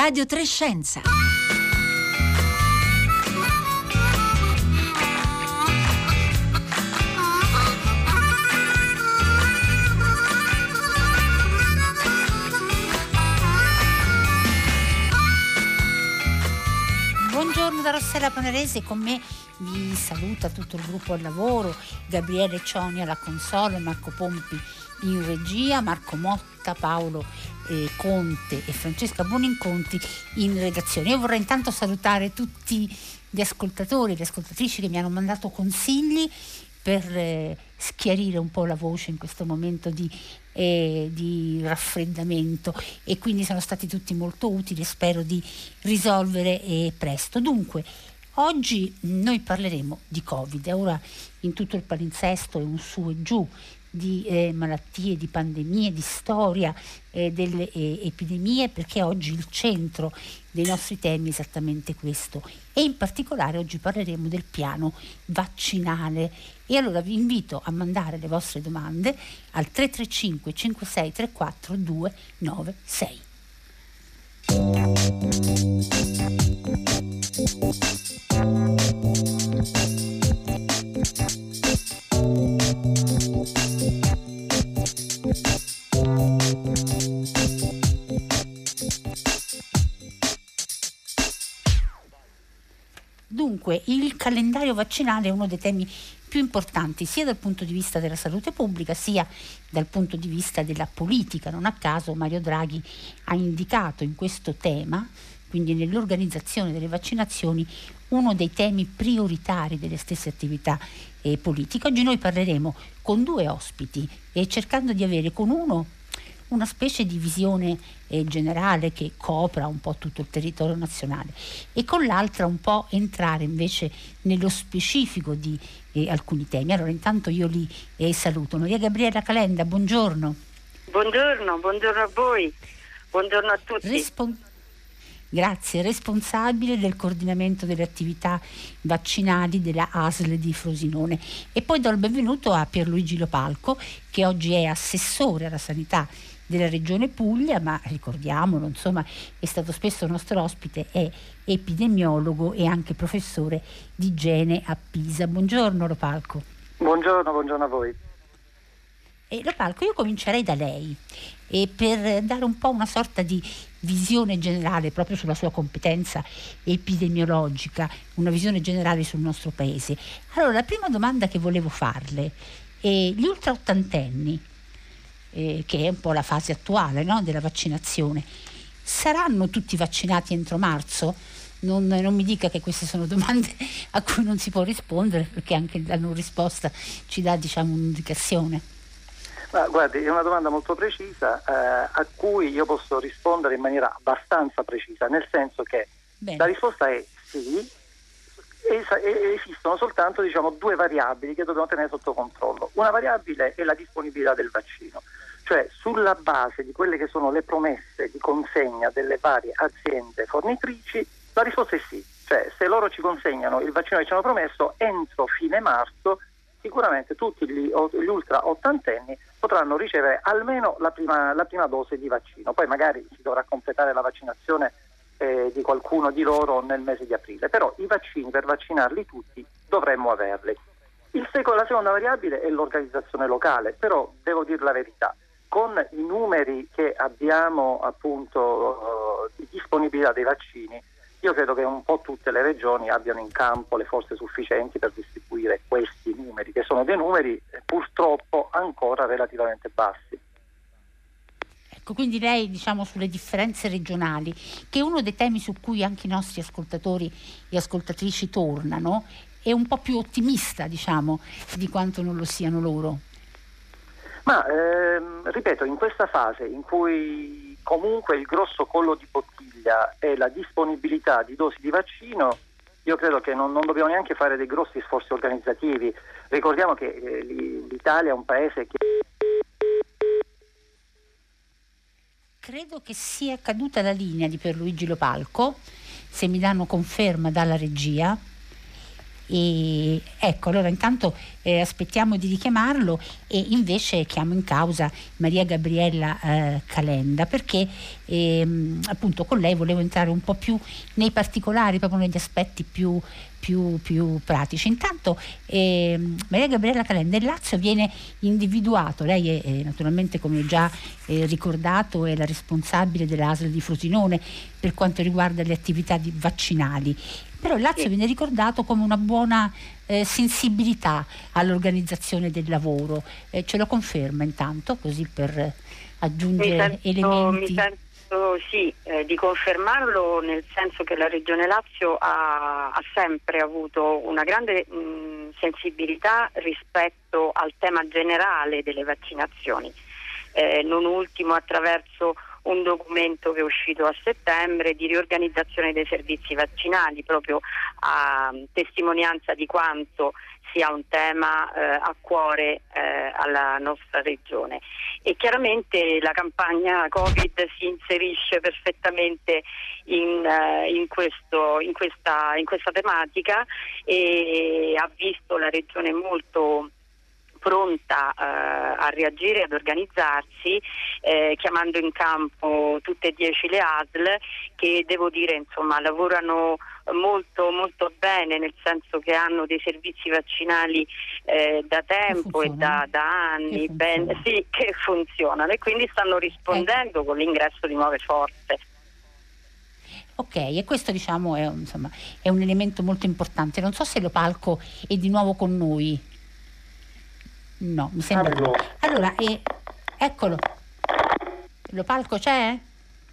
Radio Trescenza. Buongiorno da Rossella Panarese, con me vi saluta tutto il gruppo al lavoro, Gabriele Cioni alla console, Marco Pompi in regia, Marco Motta, Paolo eh, Conte e Francesca Boninconti in redazione. Io vorrei intanto salutare tutti gli ascoltatori e le ascoltatrici che mi hanno mandato consigli per eh, schiarire un po' la voce in questo momento di, eh, di, raffreddamento e quindi sono stati tutti molto utili e spero di risolvere eh, presto. Dunque, oggi noi parleremo di Covid, ora in tutto il palinsesto è un su e giù di eh, malattie, di pandemie, di storia eh, delle eh, epidemie, perché oggi il centro dei nostri temi è esattamente questo. E in particolare oggi parleremo del piano vaccinale. E allora vi invito a mandare le vostre domande al 335 5634 296. Dunque, il calendario vaccinale è uno dei temi più importanti sia dal punto di vista della salute pubblica sia dal punto di vista della politica. Non a caso Mario Draghi ha indicato in questo tema, quindi nell'organizzazione delle vaccinazioni, uno dei temi prioritari delle stesse attività eh, politiche. Oggi noi parleremo con due ospiti e cercando di avere con uno una specie di visione eh, generale che copra un po' tutto il territorio nazionale e con l'altra un po' entrare invece nello specifico di eh, alcuni temi. Allora intanto io li eh, saluto. Maria Gabriella Calenda, buongiorno. Buongiorno, buongiorno a voi, buongiorno a tutti. Rispon- Grazie, responsabile del coordinamento delle attività vaccinali della ASL di Frosinone. E poi do il benvenuto a Pierluigi Lopalco, che oggi è assessore alla sanità della regione Puglia, ma ricordiamolo, insomma, è stato spesso nostro ospite, è epidemiologo e anche professore di igiene a Pisa. Buongiorno Lopalco. Buongiorno, buongiorno a voi. E Lopalco, io comincerei da lei e per dare un po' una sorta di visione generale proprio sulla sua competenza epidemiologica, una visione generale sul nostro paese. Allora, la prima domanda che volevo farle è gli ultra ottantenni eh, che è un po' la fase attuale no? della vaccinazione, saranno tutti vaccinati entro marzo? Non, non, mi dica che queste sono domande a cui non si può rispondere perché anche la non risposta ci dà diciamo, un'indicazione. Ma, guardi, è una domanda molto precisa eh, a cui io posso rispondere in maniera abbastanza precisa, nel senso che Bene. la risposta è sì, esistono soltanto diciamo, due variabili che dobbiamo tenere sotto controllo. Una variabile è la disponibilità del vaccino, cioè sulla base di quelle che sono le promesse di consegna delle varie aziende fornitrici, la risposta è sì. Cioè, se loro ci consegnano il vaccino che ci hanno promesso, entro fine marzo sicuramente tutti gli, gli ultra ottantenni potranno ricevere almeno la prima, la prima, dose di vaccino. Poi magari si dovrà completare la vaccinazione eh, di qualcuno di loro nel mese di aprile, però i vaccini per vaccinarli tutti dovremmo averli. Seco, la seconda variabile è l'organizzazione locale, però devo dire la verità, con i numeri che abbiamo appunto uh, di disponibilità dei vaccini, io credo che un po' tutte le regioni abbiano in campo le forze sufficienti per distribuire questi numeri, che sono dei numeri eh, purtroppo ancora relativamente bassi. Ecco, quindi lei diciamo sulle differenze regionali, che è uno dei temi su cui anche i nostri ascoltatori e ascoltatrici tornano, è un po' più ottimista diciamo di quanto non lo siano loro. Ma ehm, ripeto, in questa fase in cui comunque il grosso collo di bottiglia è la disponibilità di dosi di vaccino, io credo che non, non dobbiamo neanche fare dei grossi sforzi organizzativi. Ricordiamo che eh, l'Italia è un paese che credo che sia caduta la linea di Pierluigi Lopalco, se mi danno conferma dalla regia. E ecco, allora intanto eh, aspettiamo di richiamarlo e invece chiamo in causa Maria Gabriella eh, Calenda perché ehm, appunto con lei volevo entrare un po' più nei particolari, proprio negli aspetti più, più, più pratici. Intanto eh, Maria Gabriella Calenda, il Lazio viene individuato, lei è, è naturalmente come già eh, ricordato è la responsabile dell'ASL di Frosinone per quanto riguarda le attività vaccinali però il Lazio sì. viene ricordato come una buona eh, sensibilità all'organizzazione del lavoro. Eh, ce lo conferma intanto, così per aggiungere mi sento, elementi? Mi sento sì, eh, di confermarlo nel senso che la Regione Lazio ha, ha sempre avuto una grande mh, sensibilità rispetto al tema generale delle vaccinazioni. Eh, non ultimo attraverso un documento che è uscito a settembre di riorganizzazione dei servizi vaccinali, proprio a testimonianza di quanto sia un tema eh, a cuore eh, alla nostra regione. E chiaramente la campagna Covid si inserisce perfettamente in, uh, in, questo, in, questa, in questa tematica e ha visto la regione molto pronta eh, a reagire, ad organizzarsi, eh, chiamando in campo tutte e dieci le ASL che devo dire insomma, lavorano molto, molto bene, nel senso che hanno dei servizi vaccinali eh, da tempo e da, da anni che ben, sì, che funzionano e quindi stanno rispondendo con l'ingresso di nuove forze. Ok, e questo diciamo è, insomma, è un elemento molto importante. Non so se lo palco è di nuovo con noi. No, mi sembra. Allora, allora eh, eccolo. Lo palco c'è?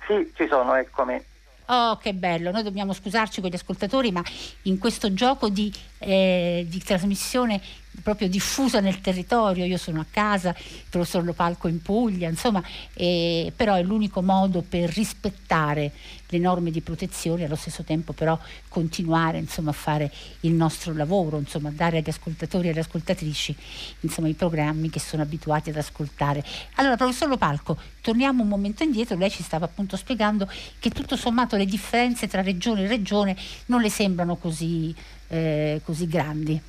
Sì, ci sono, eccomi. Oh, che bello! Noi dobbiamo scusarci con gli ascoltatori, ma in questo gioco di, eh, di trasmissione proprio diffusa nel territorio, io sono a casa, il professor Lopalco in Puglia, insomma, eh, però è l'unico modo per rispettare le norme di protezione e allo stesso tempo però continuare insomma, a fare il nostro lavoro, insomma, dare agli ascoltatori e alle ascoltatrici insomma, i programmi che sono abituati ad ascoltare. Allora, professor Lopalco, torniamo un momento indietro, lei ci stava appunto spiegando che tutto sommato le differenze tra regione e regione non le sembrano così, eh, così grandi.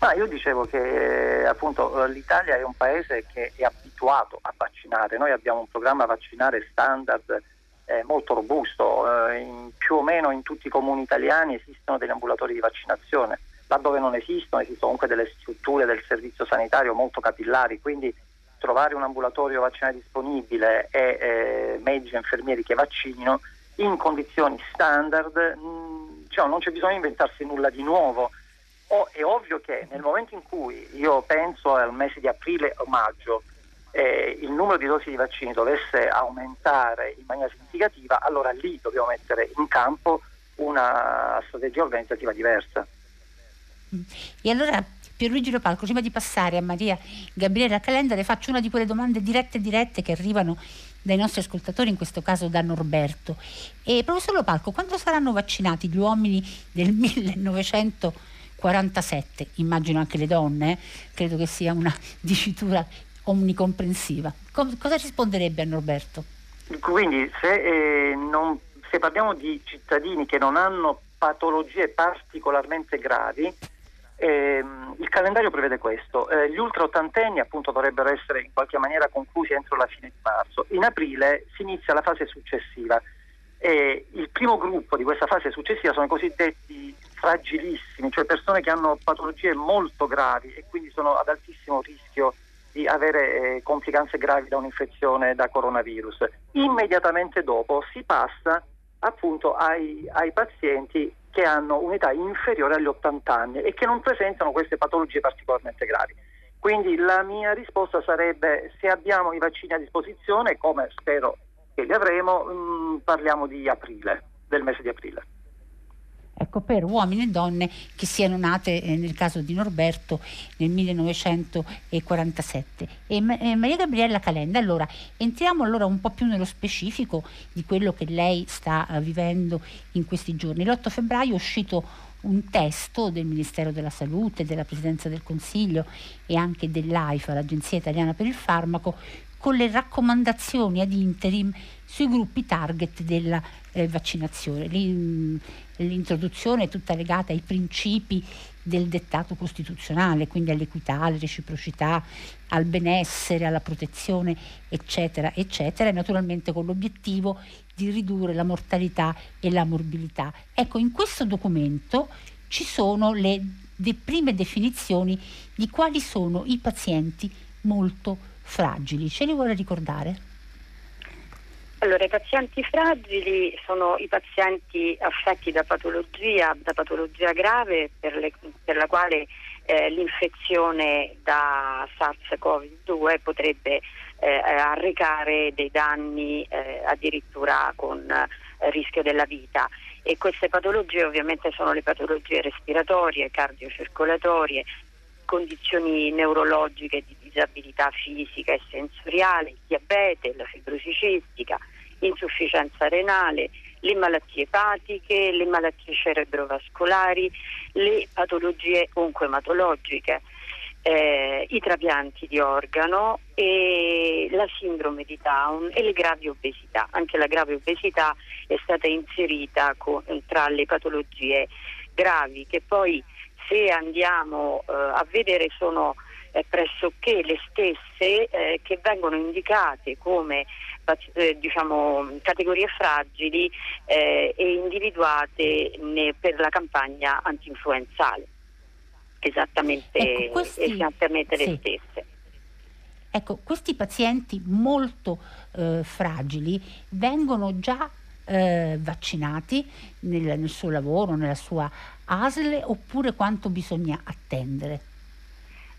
Ma io dicevo che appunto l'Italia è un paese che è abituato a vaccinare, noi abbiamo un programma vaccinale standard eh, molto robusto, eh, in, più o meno in tutti i comuni italiani esistono degli ambulatori di vaccinazione, laddove non esistono esistono comunque delle strutture del servizio sanitario molto capillari, quindi trovare un ambulatorio vaccinale disponibile e eh, medici e infermieri che vaccinino in condizioni standard, mh, mm, cioè non c'è bisogno di inventarsi nulla di nuovo Oh, è ovvio che nel momento in cui io penso al mese di aprile o maggio eh, il numero di dosi di vaccini dovesse aumentare in maniera significativa, allora lì dobbiamo mettere in campo una strategia organizzativa diversa. E allora Pierluigi Lopalco, prima di passare a Maria Gabriella Calenda, le faccio una di quelle domande dirette dirette che arrivano dai nostri ascoltatori, in questo caso da Norberto. E professor Lopalco, quando saranno vaccinati gli uomini del 1900? 47, immagino anche le donne, eh? credo che sia una dicitura omnicomprensiva. Com- cosa risponderebbe a Norberto? Quindi se, eh, non, se parliamo di cittadini che non hanno patologie particolarmente gravi, eh, il calendario prevede questo. Eh, gli ultra ottantenni appunto dovrebbero essere in qualche maniera conclusi entro la fine di marzo. In aprile si inizia la fase successiva. E il primo gruppo di questa fase successiva sono i cosiddetti fragilissimi, cioè persone che hanno patologie molto gravi e quindi sono ad altissimo rischio di avere eh, complicanze gravi da un'infezione da coronavirus. Immediatamente dopo si passa appunto ai, ai pazienti che hanno un'età inferiore agli 80 anni e che non presentano queste patologie particolarmente gravi. Quindi la mia risposta sarebbe se abbiamo i vaccini a disposizione, come spero che li avremo, mh, mm, parliamo di aprile, del mese di aprile. Ecco, per uomini e donne che siano nate eh, nel caso di Norberto nel 1947. E, e Maria Gabriella Calenda, allora entriamo allora un po' più nello specifico di quello che lei sta uh, vivendo in questi giorni. L'8 febbraio è uscito un testo del Ministero della Salute, della Presidenza del Consiglio e anche dell'AIFA, l'Agenzia Italiana per il Farmaco, con le raccomandazioni ad interim sui gruppi target della eh, vaccinazione. L'introduzione è tutta legata ai principi del dettato costituzionale, quindi all'equità, alla reciprocità, al benessere, alla protezione, eccetera, eccetera, e naturalmente con l'obiettivo di ridurre la mortalità e la morbilità. Ecco, in questo documento ci sono le de prime definizioni di quali sono i pazienti molto fragili. Ce li vuole ricordare? Allora, i pazienti fragili sono i pazienti affetti da patologia, da patologia grave per, le, per la quale eh, l'infezione da SARS-CoV-2 potrebbe eh, arrecare dei danni eh, addirittura con eh, rischio della vita. E queste patologie ovviamente sono le patologie respiratorie, cardiocircolatorie, condizioni neurologiche di disabilità fisica e sensoriale, il diabete, la fibrosi cistica, insufficienza renale, le malattie epatiche, le malattie cerebrovascolari, le patologie oncoematologiche, eh, i trapianti di organo e la sindrome di Down e le gravi obesità. Anche la grave obesità è stata inserita con, tra le patologie gravi che poi se andiamo eh, a vedere sono eh, pressoché le stesse eh, che vengono indicate come eh, diciamo, categorie fragili eh, e individuate ne, per la campagna antinfluenzale. Esattamente, ecco, questi, esattamente le sì. stesse. Ecco, questi pazienti molto eh, fragili vengono già eh, vaccinati nel, nel, suo lavoro, nella sua ASL oppure quanto bisogna attendere?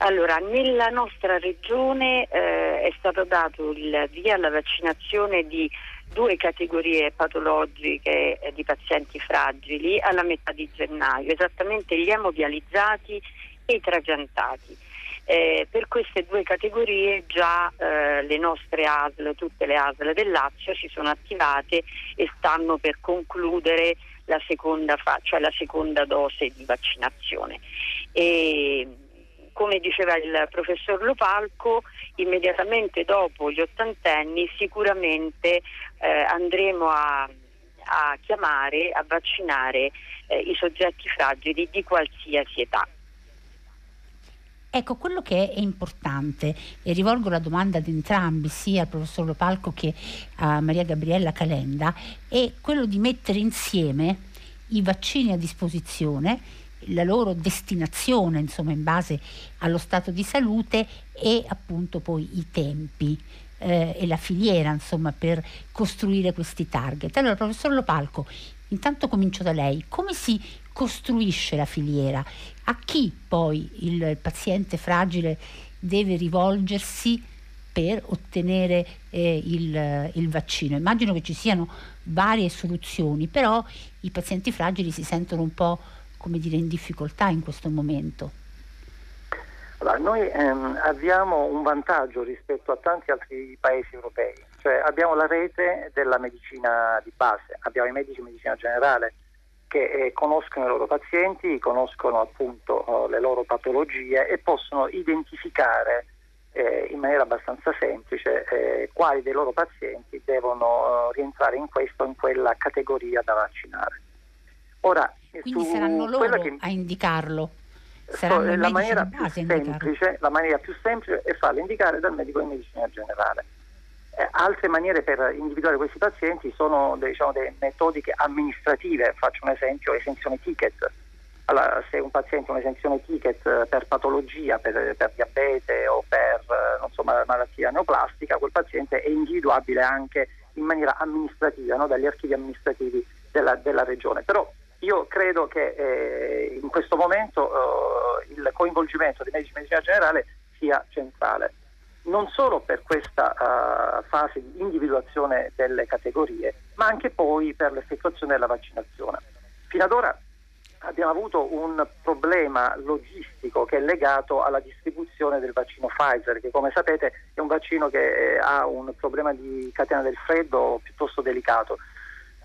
Allora, nella nostra regione eh, è stato dato il via alla vaccinazione di due categorie patologiche eh, di pazienti fragili alla metà di gennaio, esattamente gli emodializzati e i trapiantati. Eh, per queste due categorie già eh, le nostre ASL, tutte le ASL del Lazio si sono attivate e stanno per concludere la seconda, fa- cioè la seconda dose di vaccinazione. E, come diceva il professor Lopalco, immediatamente dopo gli ottantenni sicuramente eh, andremo a, a, chiamare, a vaccinare eh, i soggetti fragili di qualsiasi età. Ecco, quello che è importante, e rivolgo la domanda ad entrambi, sia al professor Lopalco che a Maria Gabriella Calenda, è quello di mettere insieme i vaccini a disposizione, la loro destinazione, insomma, in base allo stato di salute e appunto poi i tempi. Eh, e la filiera insomma per costruire questi target. Allora professor Lopalco, intanto comincio da lei, come si costruisce la filiera? A chi poi il paziente fragile deve rivolgersi per ottenere eh, il, il, vaccino? Immagino che ci siano varie soluzioni, però i pazienti fragili si sentono un po' come dire, in difficoltà in questo momento. Allora, noi ehm, abbiamo un vantaggio rispetto a tanti altri paesi europei, cioè abbiamo la rete della medicina di base, abbiamo i medici di medicina generale, che eh, conoscono i loro pazienti, conoscono appunto oh, le loro patologie e possono identificare eh, in maniera abbastanza semplice eh, quali dei loro pazienti devono oh, rientrare in questa o in quella categoria da vaccinare. Ora, Quindi saranno loro che, a indicarlo? Saranno la, maniera semplice, la maniera più semplice è farlo indicare dal medico di medicina generale. Eh, altre maniere per individuare questi pazienti sono diciamo, delle metodiche amministrative, faccio un esempio, esenzione ticket. Allora, se un paziente ha un'esenzione ticket per patologia, per, per diabete o per so, malattia neoplastica, quel paziente è individuabile anche in maniera amministrativa no? dagli archivi amministrativi della, della, regione. Però io credo che eh, in questo momento eh, il coinvolgimento dei medici di medicina generale sia centrale non solo per questa uh, fase di individuazione delle categorie, ma anche poi per l'effettuazione della vaccinazione. Fino ad ora abbiamo avuto un problema logistico che è legato alla distribuzione del vaccino Pfizer, che come sapete è un vaccino che eh, ha un problema di catena del freddo piuttosto delicato.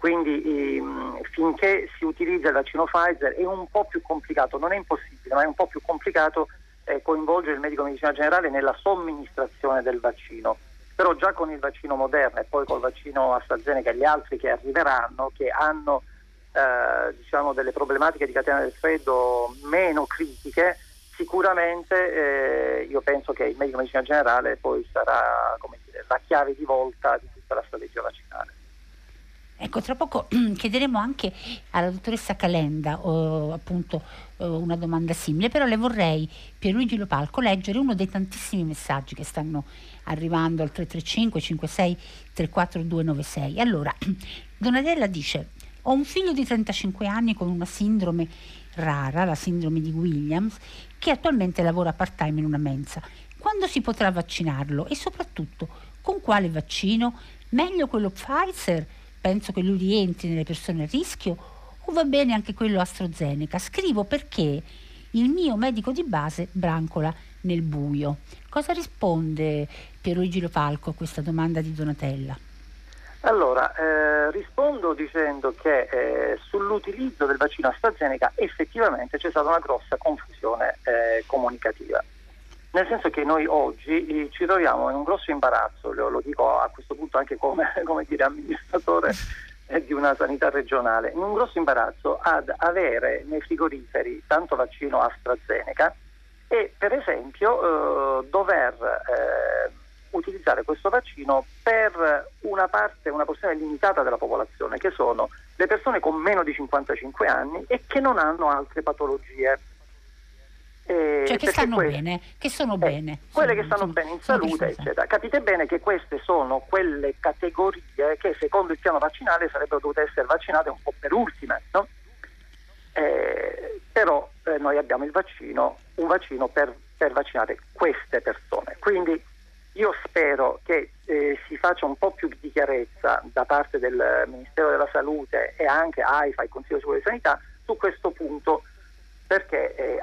Quindi ehm, finché si utilizza il vaccino Pfizer è un po' più complicato, non è impossibile, ma è un po' più complicato eh, coinvolgere il medico di medicina generale nella somministrazione del vaccino. Però già con il vaccino moderno e poi col vaccino AstraZeneca e gli altri che arriveranno, che hanno eh, diciamo delle problematiche di catena del freddo meno critiche, sicuramente eh, io penso che il medico medicina generale poi sarà dire, la chiave di volta di tutta la strategia vaccinale. Ecco, tra poco chiederemo anche alla dottoressa Calenda oh, appunto oh, una domanda simile, però le vorrei, Pierluigi Lopalco, leggere uno dei tantissimi messaggi che stanno arrivando al 335 56 34 296. Allora, Donatella dice, ho un figlio di 35 anni con una sindrome rara, la sindrome di Williams, che attualmente lavora part-time in una mensa. Quando si potrà vaccinarlo e soprattutto con quale vaccino? Meglio quello Pfizer? Penso che lui rientri nelle persone a rischio o va bene anche quello AstraZeneca? Scrivo perché il mio medico di base brancola nel buio. Cosa risponde Pierluigi Lopalco a questa domanda di Donatella? Allora, eh, rispondo dicendo che eh, sull'utilizzo del vaccino AstraZeneca effettivamente c'è stata una grossa confusione eh, comunicativa. Nel senso che noi oggi eh, ci troviamo in un grosso imbarazzo, lo, lo dico a questo punto anche come, come dire, amministratore eh, di una sanità regionale, in un grosso imbarazzo ad avere nei frigoriferi tanto vaccino AstraZeneca e per esempio eh, dover utilizzare questo vaccino per una parte, una porzione limitata della popolazione, che sono le persone con meno di 55 anni e che non hanno altre patologie. Eh, cioè che stanno que- bene, che sono eh, bene. Quelle sono, che stanno sono, bene in salute, eccetera. Capite bene che queste sono quelle categorie che secondo il piano vaccinale sarebbero dovute essere vaccinate un po' per ultime, no? eh, però eh, noi abbiamo il vaccino, un vaccino per, per vaccinare queste persone. Quindi io spero che eh, si faccia un po' più di chiarezza da parte del Ministero della Salute e anche AIFA, il Consiglio di Sicurezza e Sanità, su questo punto,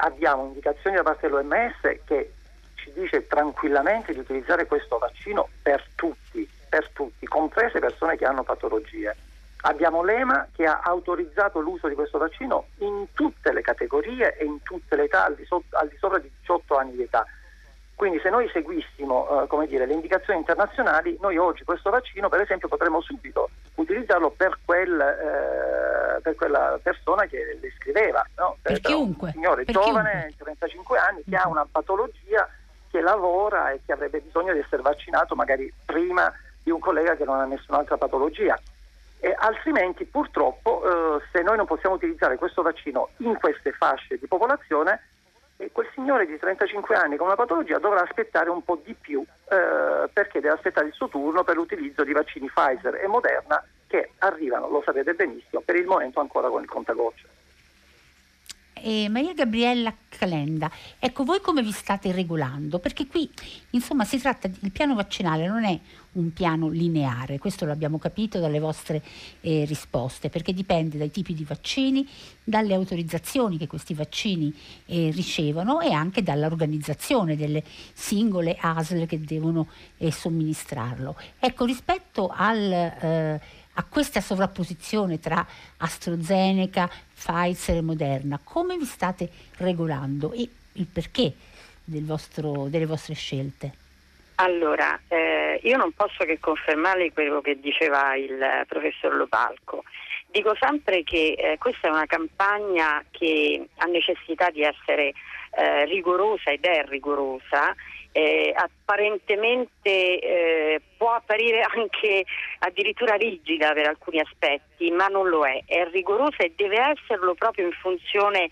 abbiamo indicazioni da parte dell'OMS che ci dice tranquillamente di utilizzare questo vaccino per tutti, per tutti, comprese persone che hanno patologie. Abbiamo l'EMA che ha autorizzato l'uso di questo vaccino in tutte le categorie e in tutte le età, al di, so- al di sopra di 18 anni di età. Quindi se noi seguissimo eh, dire, le indicazioni internazionali, noi oggi questo vaccino per esempio potremmo subito utilizzarlo per, quel, eh, per quella persona che le scriveva. No? Per, per chiunque. Un signore per giovane, chiunque. 35 anni, che ha una patologia, che lavora e che avrebbe bisogno di essere vaccinato magari prima di un collega che non ha nessun'altra patologia. E altrimenti purtroppo eh, se noi non possiamo utilizzare questo vaccino in queste fasce di popolazione e quel signore di 35 anni con una patologia dovrà aspettare un po' di più eh, perché deve aspettare il suo turno per l'utilizzo di vaccini Pfizer e Moderna che arrivano, lo sapete benissimo, per il momento ancora con il contagocce eh, Maria Gabriella Calenda, ecco voi come vi state regolando? Perché qui insomma si tratta, di, il piano vaccinale non è un piano lineare, questo l'abbiamo capito dalle vostre eh, risposte, perché dipende dai tipi di vaccini, dalle autorizzazioni che questi vaccini eh, ricevono e anche dall'organizzazione delle singole ASL che devono eh, somministrarlo. Ecco, rispetto al eh, a questa sovrapposizione tra AstraZeneca, Pfizer e Moderna, come vi state regolando e il perché del vostro, delle vostre scelte? Allora, eh, io non posso che confermare quello che diceva il professor Lopalco. Dico sempre che eh, questa è una campagna che ha necessità di essere eh, rigorosa ed è rigorosa eh, apparentemente eh, può apparire anche addirittura rigida per alcuni aspetti, ma non lo è, è rigorosa e deve esserlo proprio in funzione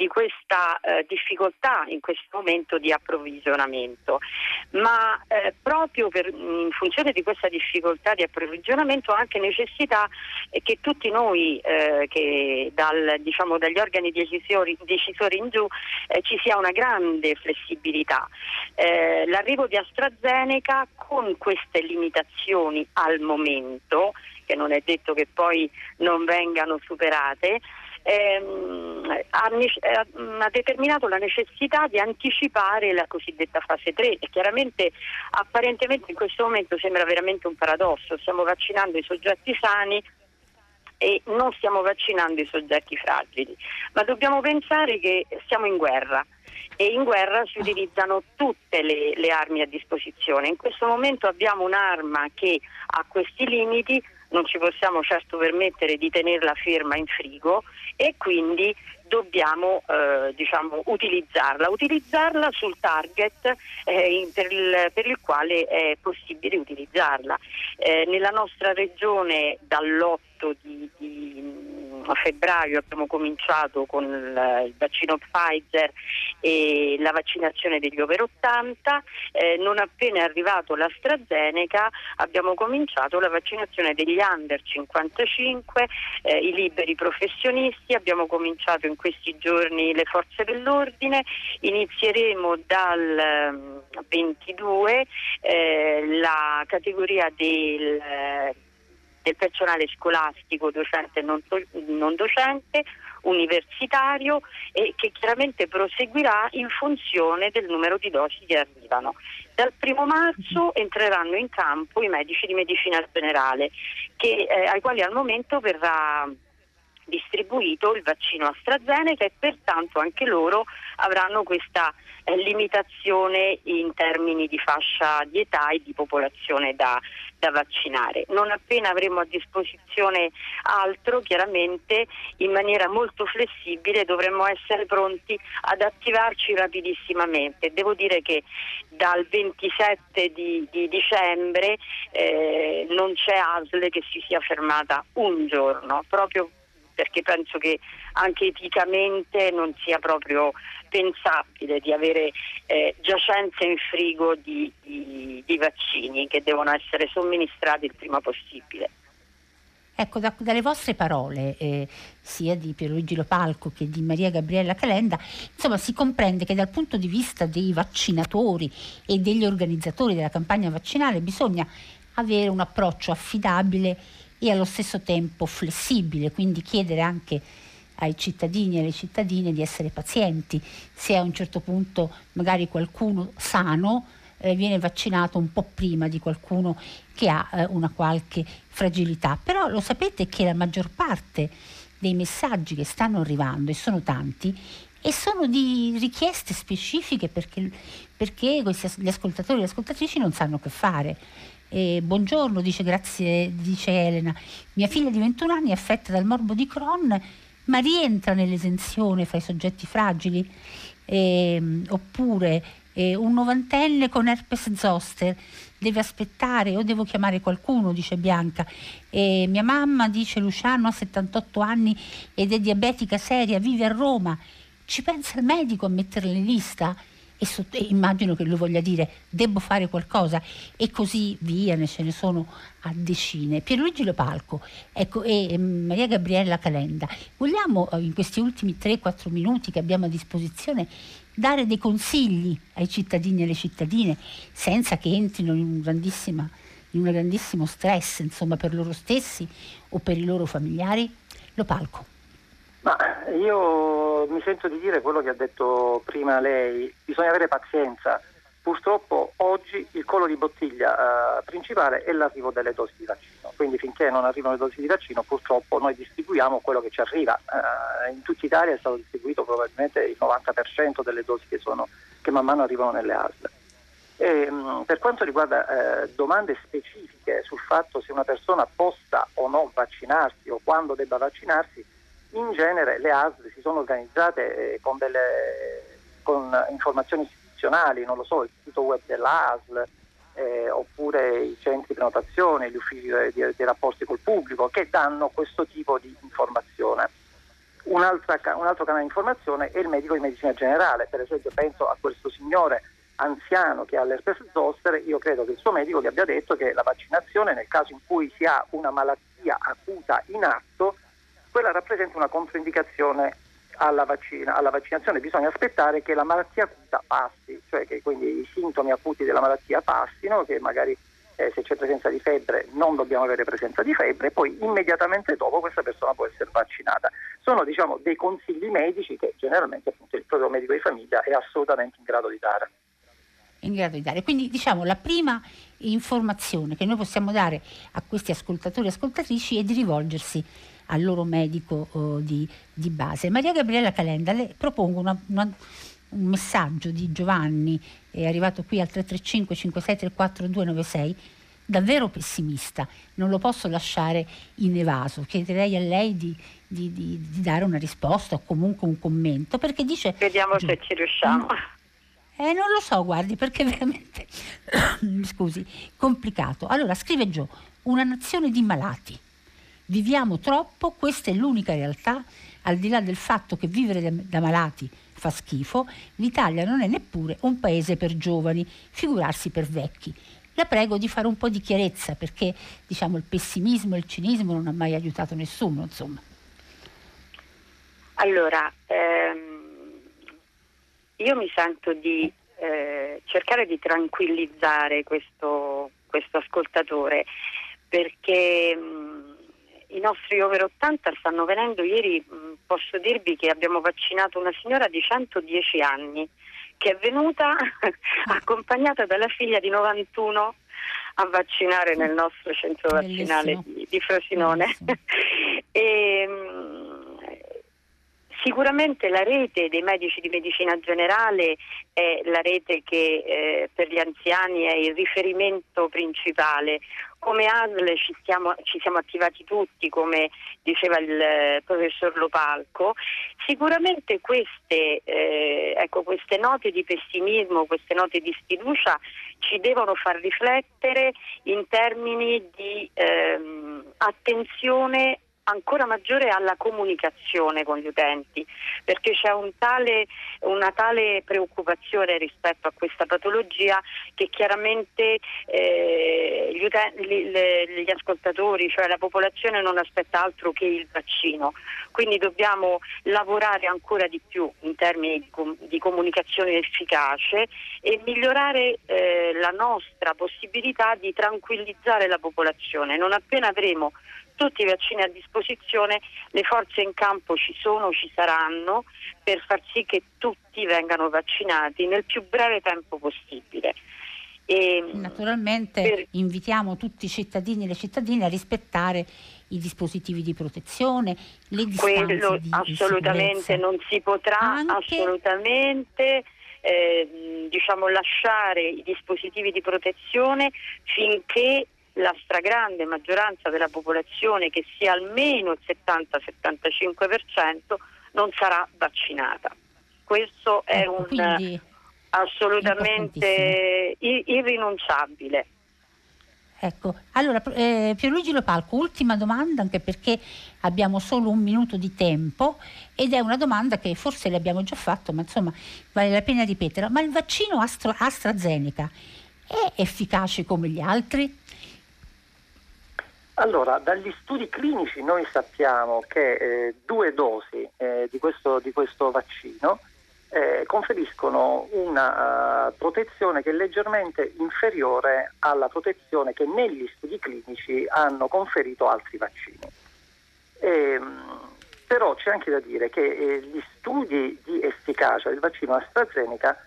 di questa eh, difficoltà in questo momento di approvvigionamento. Ma eh, proprio per, in funzione di questa difficoltà di approvvigionamento anche necessità che tutti noi, eh, che dal, diciamo, dagli organi decisori, decisori in giù, eh, ci sia una grande flessibilità. Eh, l'arrivo di AstraZeneca con queste limitazioni al momento, che non è detto che poi non vengano superate, ehm, ha, ha, determinato la necessità di anticipare la cosiddetta fase 3 e chiaramente apparentemente in questo momento sembra veramente un paradosso, stiamo vaccinando i soggetti sani e non stiamo vaccinando i soggetti fragili, ma dobbiamo pensare che siamo in guerra. E in guerra si utilizzano tutte le, le armi a disposizione. In questo momento abbiamo un'arma che ha questi limiti, non ci possiamo certo permettere di tenerla ferma in frigo e quindi dobbiamo eh, diciamo, utilizzarla, utilizzarla sul target eh, per, il, per, il, quale è possibile utilizzarla. Eh, nella nostra regione dall'8 di, di a febbraio abbiamo cominciato con il vaccino Pfizer e la vaccinazione degli over 80, eh, non appena è arrivato l'AstraZeneca abbiamo cominciato la vaccinazione degli under 55, eh, i liberi professionisti, abbiamo cominciato in questi giorni le forze dell'ordine, inizieremo dal 22 ehm, eh, la categoria del del personale scolastico, docente e non, non docente, universitario e che chiaramente proseguirà in funzione del numero di dosi che arrivano. Dal primo marzo entreranno in campo i medici di medicina generale che, eh, ai quali al momento verrà distribuito il vaccino AstraZeneca e pertanto anche loro avranno questa eh, limitazione in termini di fascia di età e di popolazione da, da vaccinare. Non appena avremo a disposizione altro, chiaramente in maniera molto flessibile dovremmo essere pronti ad attivarci rapidissimamente. Devo dire che dal 27 di, di dicembre eh, non c'è ASL che si sia fermata un giorno, proprio perché penso che anche eticamente non sia proprio pensabile di avere eh, giacenze in frigo di, di, di, vaccini che devono essere somministrati il prima possibile. Ecco, da, dalle vostre parole, eh, sia di Pierluigi Lopalco che di Maria Gabriella Calenda, insomma si comprende che dal punto di vista dei vaccinatori e degli organizzatori della campagna vaccinale bisogna avere un approccio affidabile e allo stesso tempo flessibile, quindi chiedere anche ai cittadini e alle cittadine di essere pazienti. Se a un certo punto magari qualcuno sano eh, viene vaccinato un po' prima di qualcuno che ha eh, una qualche fragilità. Però lo sapete che la maggior parte dei messaggi che stanno arrivando, e sono tanti, e sono di richieste specifiche perché, perché questi, gli ascoltatori e le ascoltatrici non sanno che fare. Eh, buongiorno, dice grazie, dice Elena. Mia figlia di 21 anni è affetta dal morbo di Crohn, ma rientra nell'esenzione fra i soggetti fragili? Eh, oppure eh, un novantenne con herpes zoster deve aspettare o devo chiamare qualcuno, dice Bianca. mia mamma, dice Luciano, ha 78 anni ed è diabetica seria, vive a Roma. Ci pensa il medico a metterla in lista? E, so, e, immagino che lui voglia dire devo fare qualcosa e così via, ne ce ne sono a decine. Pierluigi Lopalco ecco, e Maria Gabriella Calenda, vogliamo eh, in questi ultimi 3-4 minuti che abbiamo a disposizione dare dei consigli ai cittadini e alle cittadine senza che entrino in un grandissimo, in un grandissimo stress insomma, per loro stessi o per i loro familiari? Lopalco. Ma io mi sento di dire quello che ha detto prima lei, bisogna avere pazienza. Purtroppo oggi il collo di bottiglia eh, principale è l'arrivo delle dosi di vaccino, quindi finché non arrivano le dosi di vaccino purtroppo noi distribuiamo quello che ci arriva. Eh, in tutta Italia è stato distribuito probabilmente il 90% delle dosi che, sono, che man mano arrivano nelle ASL. E, mh, per quanto riguarda eh, domande specifiche sul fatto se una persona possa o no vaccinarsi o quando debba vaccinarsi, in genere le ASL si sono organizzate eh, con, delle, con informazioni istituzionali, non lo so, il sito web dell'ASL eh, oppure i centri di prenotazione, gli uffici di, di, rapporti col pubblico che danno questo tipo di informazione. un altro canale di informazione è il medico di medicina generale, per esempio penso a questo signore anziano che ha l'herpes zoster, io credo che il suo medico gli abbia detto che la vaccinazione nel caso in cui si ha una malattia acuta in atto quella rappresenta una controindicazione alla, vaccina, alla vaccinazione, bisogna aspettare che la malattia acuta passi, cioè che quindi i sintomi acuti della malattia passino, che magari eh, se c'è presenza di febbre non dobbiamo avere presenza di febbre e poi immediatamente dopo questa persona può essere vaccinata. Sono diciamo, dei consigli medici che generalmente appunto, il proprio medico di famiglia è assolutamente in grado di dare. In grado di dare. Quindi diciamo la prima informazione che noi possiamo dare a questi ascoltatori e ascoltatrici è di rivolgersi al loro medico oh, di, di, base. Maria Gabriella Calenda le propongo una, una, un messaggio di Giovanni, è arrivato qui al 335 5634 296, davvero pessimista, non lo posso lasciare inevaso, chiederei a lei di, di, di, di dare una risposta o comunque un commento, perché dice... Vediamo se ci riusciamo. Eh, non lo so, guardi, perché veramente, scusi, complicato. Allora, scrive Gio, una nazione di malati. Viviamo troppo, questa è l'unica realtà, al di là del fatto che vivere da, malati fa schifo, l'Italia non è neppure un paese per giovani, figurarsi per vecchi. La prego di fare un po' di chiarezza perché diciamo, il pessimismo e il cinismo non ha mai aiutato nessuno. Insomma. Allora, ehm, io mi sento di eh, cercare di tranquillizzare questo, questo ascoltatore perché mm, i nostri over 80 stanno venendo. Ieri, posso dirvi che abbiamo vaccinato una signora di 110 anni che è venuta accompagnata dalla figlia di 91 a vaccinare nel nostro centro vaccinale di, di, Frosinone. e, sicuramente la rete dei medici di medicina generale è la rete che eh, per gli anziani è il riferimento principale. Come ASL ci, ci siamo attivati tutti, come diceva il eh, professor Lopalco. Sicuramente queste, eh, ecco, queste note di pessimismo, queste note di sfiducia ci devono far riflettere in termini di ehm, attenzione ancora maggiore alla comunicazione con gli utenti, perché c'è un tale, una tale preoccupazione rispetto a questa patologia che chiaramente eh, gli, utenti, gli, gli ascoltatori, cioè la popolazione non aspetta altro che il vaccino. Quindi dobbiamo lavorare ancora di più in termini di, com- di comunicazione efficace e migliorare eh, la nostra possibilità di tranquillizzare la popolazione. Non appena avremo tutti i vaccini a disposizione, le forze in campo ci sono, ci saranno per far sì che tutti vengano vaccinati nel più breve tempo possibile. E, Naturalmente per... invitiamo tutti i cittadini e le cittadine a rispettare i dispositivi di protezione, le distanze Quello di, assolutamente di non si potrà Anche... assolutamente eh, diciamo, lasciare i dispositivi di protezione finché la stragrande maggioranza della popolazione, che sia almeno il 70-75%, non sarà vaccinata. Questo è ecco, un assolutamente irrinunciabile. Ecco, allora eh, Pierluigi Lopalco, ultima domanda anche perché abbiamo solo un minuto di tempo ed è una domanda che forse le abbiamo già fatto, ma insomma vale la pena ripeterla. Ma il vaccino Astra, AstraZeneca è efficace come gli altri? Allora, dagli studi clinici noi sappiamo che eh, due dosi eh, di, questo, di, questo, vaccino eh, conferiscono una uh, protezione che è leggermente inferiore alla protezione che negli studi clinici hanno conferito altri vaccini. E, ehm, però c'è anche da dire che eh, gli studi di efficacia del vaccino AstraZeneca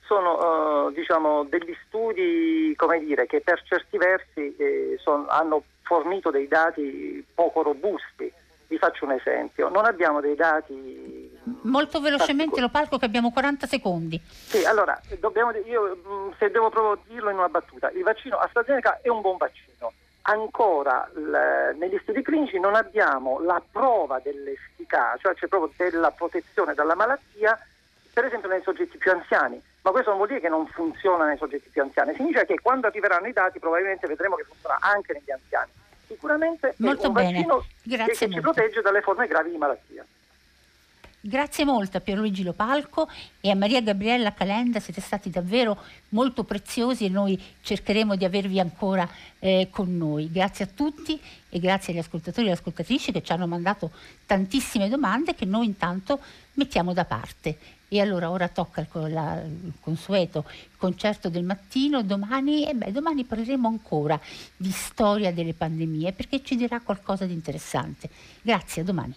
sono uh, diciamo, degli studi dire, che per certi versi eh, son, hanno fornito dei dati poco robusti. Vi faccio un esempio, non abbiamo dei dati... Molto velocemente lo palco che abbiamo 40 secondi. Sì, allora, dobbiamo, io mm, se devo proprio dirlo in una battuta, il vaccino AstraZeneca è un buon vaccino. Ancora l- negli studi clinici non abbiamo la prova dell'efficacia, cioè proprio della protezione dalla malattia, per esempio nei soggetti più anziani ma questo non vuol dire che non funziona nei soggetti più anziani, significa che quando arriveranno i dati probabilmente vedremo che funziona anche negli anziani. Sicuramente molto un bene. vaccino Grazie che, che ci protegge dalle forme gravi di malattia. Grazie molto a Pierluigi Lopalco e a Maria Gabriella Calenda, siete stati davvero molto preziosi e noi cercheremo di avervi ancora eh, con noi. Grazie a tutti e grazie agli ascoltatori e alle ascoltatrici che ci hanno mandato tantissime domande che noi intanto mettiamo da parte. E allora ora tocca il, la, il consueto concerto del mattino, domani, e beh, domani parleremo ancora di storia delle pandemie perché ci dirà qualcosa di interessante. Grazie, a domani.